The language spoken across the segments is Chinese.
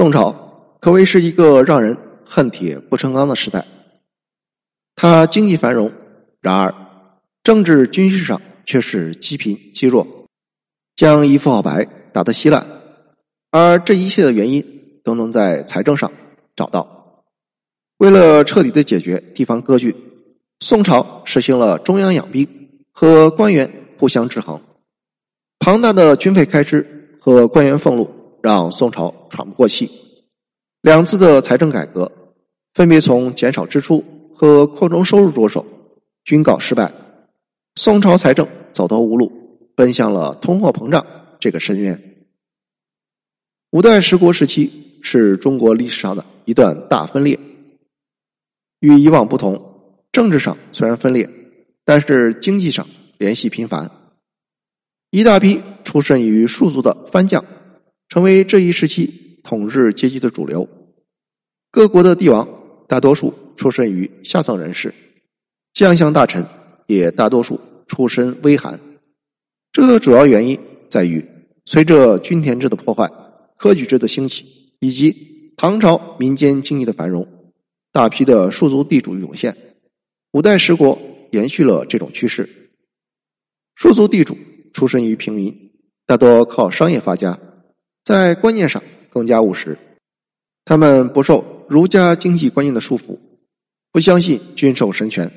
宋朝可谓是一个让人恨铁不成钢的时代。它经济繁荣，然而政治军事上却是积贫积弱，将一副好牌打得稀烂。而这一切的原因都能在财政上找到。为了彻底的解决地方割据，宋朝实行了中央养兵和官员互相制衡。庞大的军费开支和官员俸禄。让宋朝喘不过气，两次的财政改革分别从减少支出和扩充收入着手，均告失败。宋朝财政走投无路，奔向了通货膨胀这个深渊。五代十国时期是中国历史上的一段大分裂。与以往不同，政治上虽然分裂，但是经济上联系频繁。一大批出身于庶族的藩将。成为这一时期统治阶级的主流。各国的帝王大多数出身于下层人士，将相大臣也大多数出身微寒。这个主要原因在于，随着均田制的破坏、科举制的兴起以及唐朝民间经济的繁荣，大批的庶族地主涌现。五代十国延续了这种趋势。庶族地主出身于平民，大多靠商业发家。在观念上更加务实，他们不受儒家经济观念的束缚，不相信君授神权，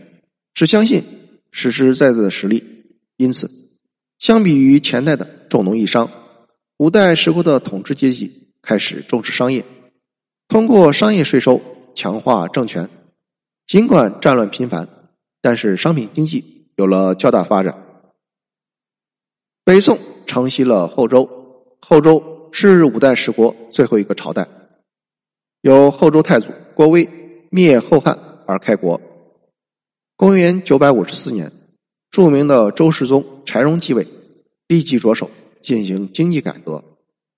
只相信实实在在的实力。因此，相比于前代的重农抑商，五代十国的统治阶级开始重视商业，通过商业税收强化政权。尽管战乱频繁，但是商品经济有了较大发展。北宋承袭了后周，后周。是五代十国最后一个朝代，由后周太祖郭威灭后汉而开国。公元九百五十四年，著名的周世宗柴荣继位，立即着手进行经济改革，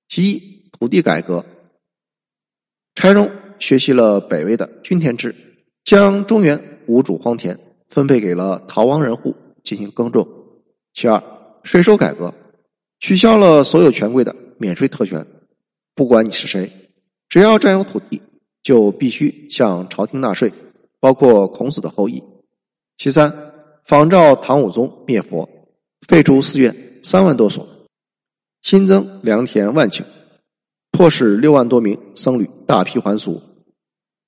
其一土地改革。柴荣学习了北魏的均田制，将中原五主荒田分配给了逃亡人户进行耕种。其二，税收改革，取消了所有权贵的。免税特权，不管你是谁，只要占有土地，就必须向朝廷纳税，包括孔子的后裔。其三，仿照唐武宗灭佛，废除寺院三万多所，新增良田万顷，迫使六万多名僧侣大批还俗，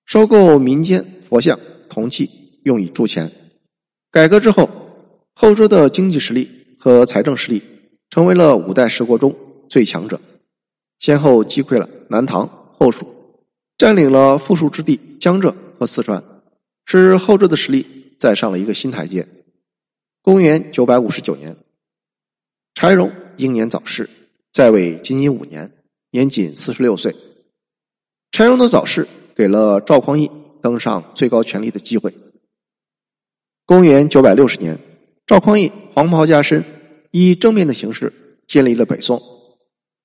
收购民间佛像铜器用以铸钱。改革之后，后周的经济实力和财政实力成为了五代十国中。最强者，先后击溃了南唐、后蜀，占领了富庶之地江浙和四川，使后周的实力再上了一个新台阶。公元九百五十九年，柴荣英年早逝，在位仅仅五年，年仅四十六岁。柴荣的早逝给了赵匡胤登上最高权力的机会。公元九百六十年，赵匡胤黄袍加身，以正面的形式建立了北宋。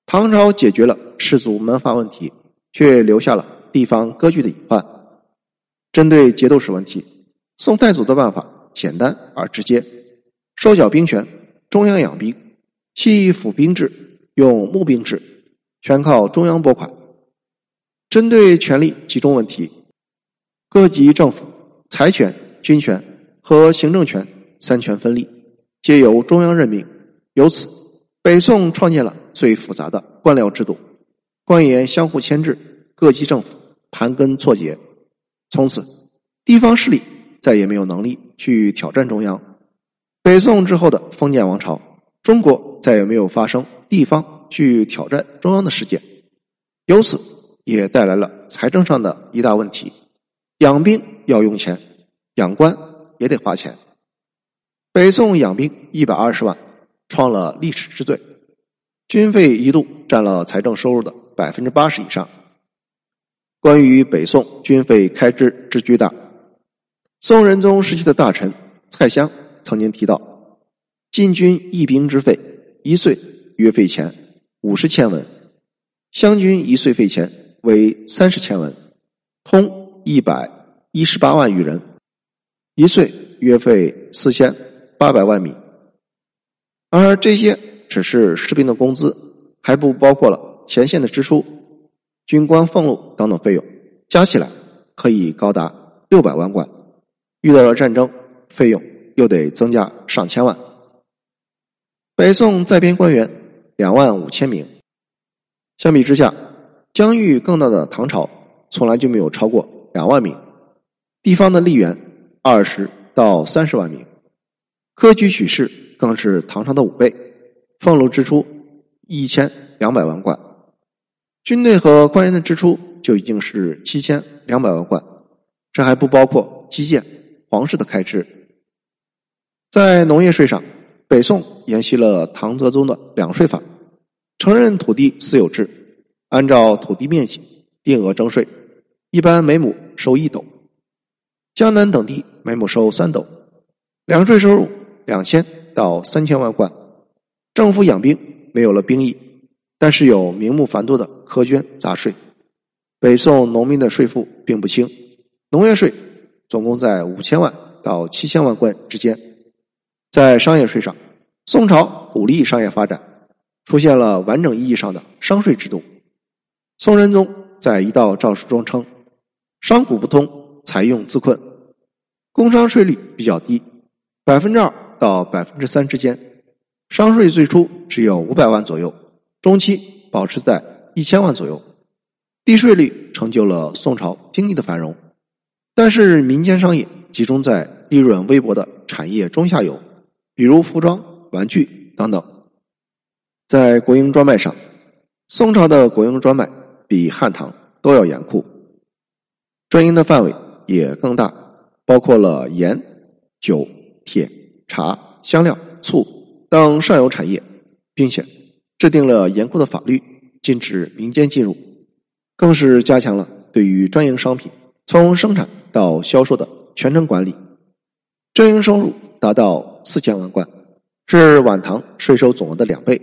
唐朝解决了氏族门阀问题，却留下了地方割据的隐患。针对节度使问题，宋太祖的办法简单而直接：收缴兵权，中央养兵，弃府兵制，用募兵制，全靠中央拨款。针对权力集中问题，各级政府财权、军权和行政权三权分立，皆由中央任命。由此，北宋创建了。最复杂的官僚制度，官员相互牵制，各级政府盘根错节。从此，地方势力再也没有能力去挑战中央。北宋之后的封建王朝，中国再也没有发生地方去挑战中央的事件。由此，也带来了财政上的一大问题：养兵要用钱，养官也得花钱。北宋养兵一百二十万，创了历史之最。军费一度占了财政收入的百分之八十以上。关于北宋军费开支之巨大，宋仁宗时期的大臣蔡襄曾经提到：禁军一兵之费，一岁约费钱五十千文；湘军一岁费钱为三十千文，通一百一十八万余人，一岁约费四千八百万米。而这些。只是士兵的工资，还不包括了前线的支出。军官俸禄等等费用，加起来可以高达六百万贯。遇到了战争，费用又得增加上千万。北宋在编官员两万五千名，相比之下，疆域更大的唐朝从来就没有超过两万名。地方的吏员二十到三十万名，科举取士更是唐朝的五倍，俸禄支出一千两百万贯，军队和官员的支出就已经是七千两百万贯，这还不包括基建、皇室的开支。在农业税上，北宋沿袭了唐德宗的两税法，承认土地私有制，按照土地面积定额征税，一般每亩收一斗。江南等地每亩收三斗，两税收入两千到三千万贯。政府养兵没有了兵役，但是有名目繁多的苛捐杂税。北宋农民的税负并不轻，农业税总共在五千万到七千万贯之间。在商业税上，宋朝鼓励商业发展，出现了完整意义上的商税制度。宋仁宗在一道诏书中称：“商贾不通。”采用自困，工商税率比较低，百分之二到百分之三之间。商税最初只有五百万左右，中期保持在一千万左右。低税率成就了宋朝经济的繁荣，但是民间商业集中在利润微薄的产业中下游，比如服装、玩具等等。在国营专卖上，宋朝的国营专卖比汉唐都要严酷，专营的范围。也更大，包括了盐、酒、铁、茶、香料、醋等上游产业，并且制定了严酷的法律，禁止民间进入，更是加强了对于专营商品从生产到销售的全程管理。专营收入达到四千万贯，是晚唐税收总额的两倍。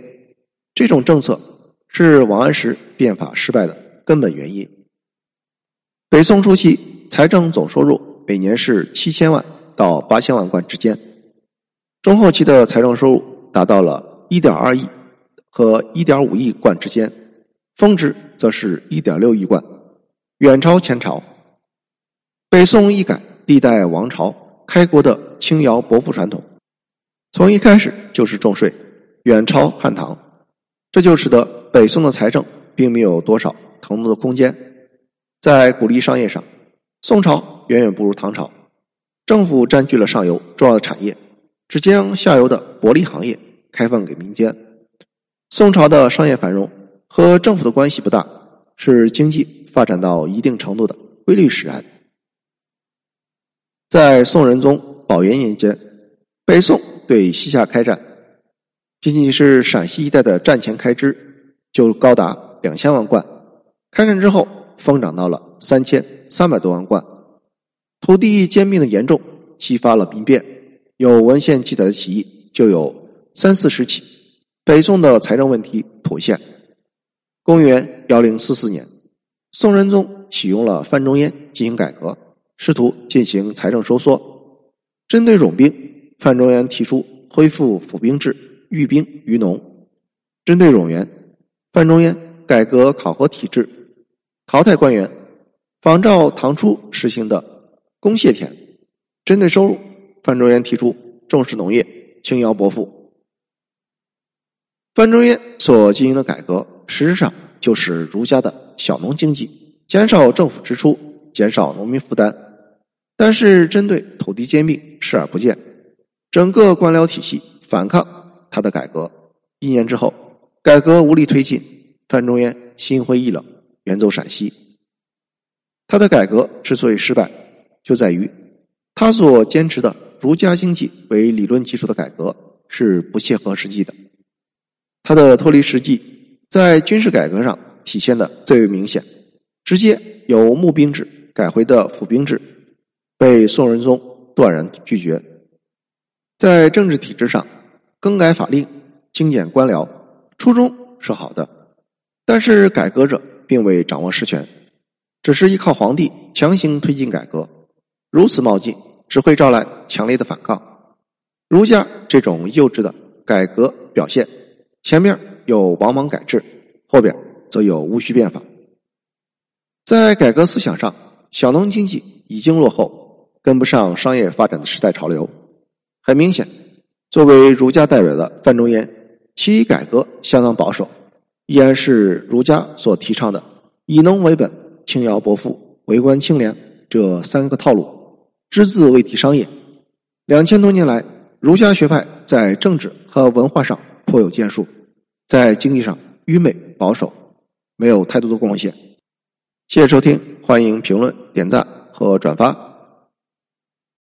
这种政策是王安石变法失败的根本原因。北宋初期。财政总收入每年是七千万到八千万贯之间，中后期的财政收入达到了一点二亿和一点五亿贯之间，峰值则是一点六亿贯，远超前朝。北宋一改历代王朝开国的轻徭薄赋传统，从一开始就是重税，远超汉唐，这就使得北宋的财政并没有多少腾挪的空间，在鼓励商业上。宋朝远远不如唐朝，政府占据了上游重要的产业，只将下游的薄利行业开放给民间。宋朝的商业繁荣和政府的关系不大，是经济发展到一定程度的规律使然。在宋仁宗宝元年间，北宋对西夏开战，仅仅是陕西一带的战前开支就高达两千万贯，开战之后疯涨到了三千。三百多万贯，土地兼并的严重，激发了兵变。有文献记载的起义就有三四十起。北宋的财政问题凸现。公元幺零四四年，宋仁宗启用了范仲淹进行改革，试图进行财政收缩。针对冗兵，范仲淹提出恢复府兵制，寓兵于农；针对冗员，范仲淹改革考核体制，淘汰官员。仿照唐初实行的公谢田，针对收入，范仲淹提出重视农业，轻徭薄赋。范仲淹所进行的改革，实质上就是儒家的小农经济，减少政府支出，减少农民负担。但是针对土地兼并视而不见，整个官僚体系反抗他的改革。一年之后，改革无力推进，范仲淹心灰意冷，远走陕西。他的改革之所以失败，就在于他所坚持的儒家经济为理论基础的改革是不切合实际的。他的脱离实际，在军事改革上体现的最为明显。直接由募兵制改回的府兵制，被宋仁宗断然拒绝。在政治体制上，更改法令、精简官僚，初衷是好的，但是改革者并未掌握实权。只是依靠皇帝强行推进改革，如此冒进只会招来强烈的反抗。儒家这种幼稚的改革表现，前面有王莽改制，后边则有戊戌变法。在改革思想上，小农经济已经落后，跟不上商业发展的时代潮流。很明显，作为儒家代表的范仲淹，其改革相当保守，依然是儒家所提倡的以农为本、轻徭薄赋、为官清廉这三个套路，只字未提商业。两千多年来，儒家学派在政治和文化上颇有建树，在经济上愚昧保守，没有太多的贡献。谢谢收听，欢迎评论、点赞和转发。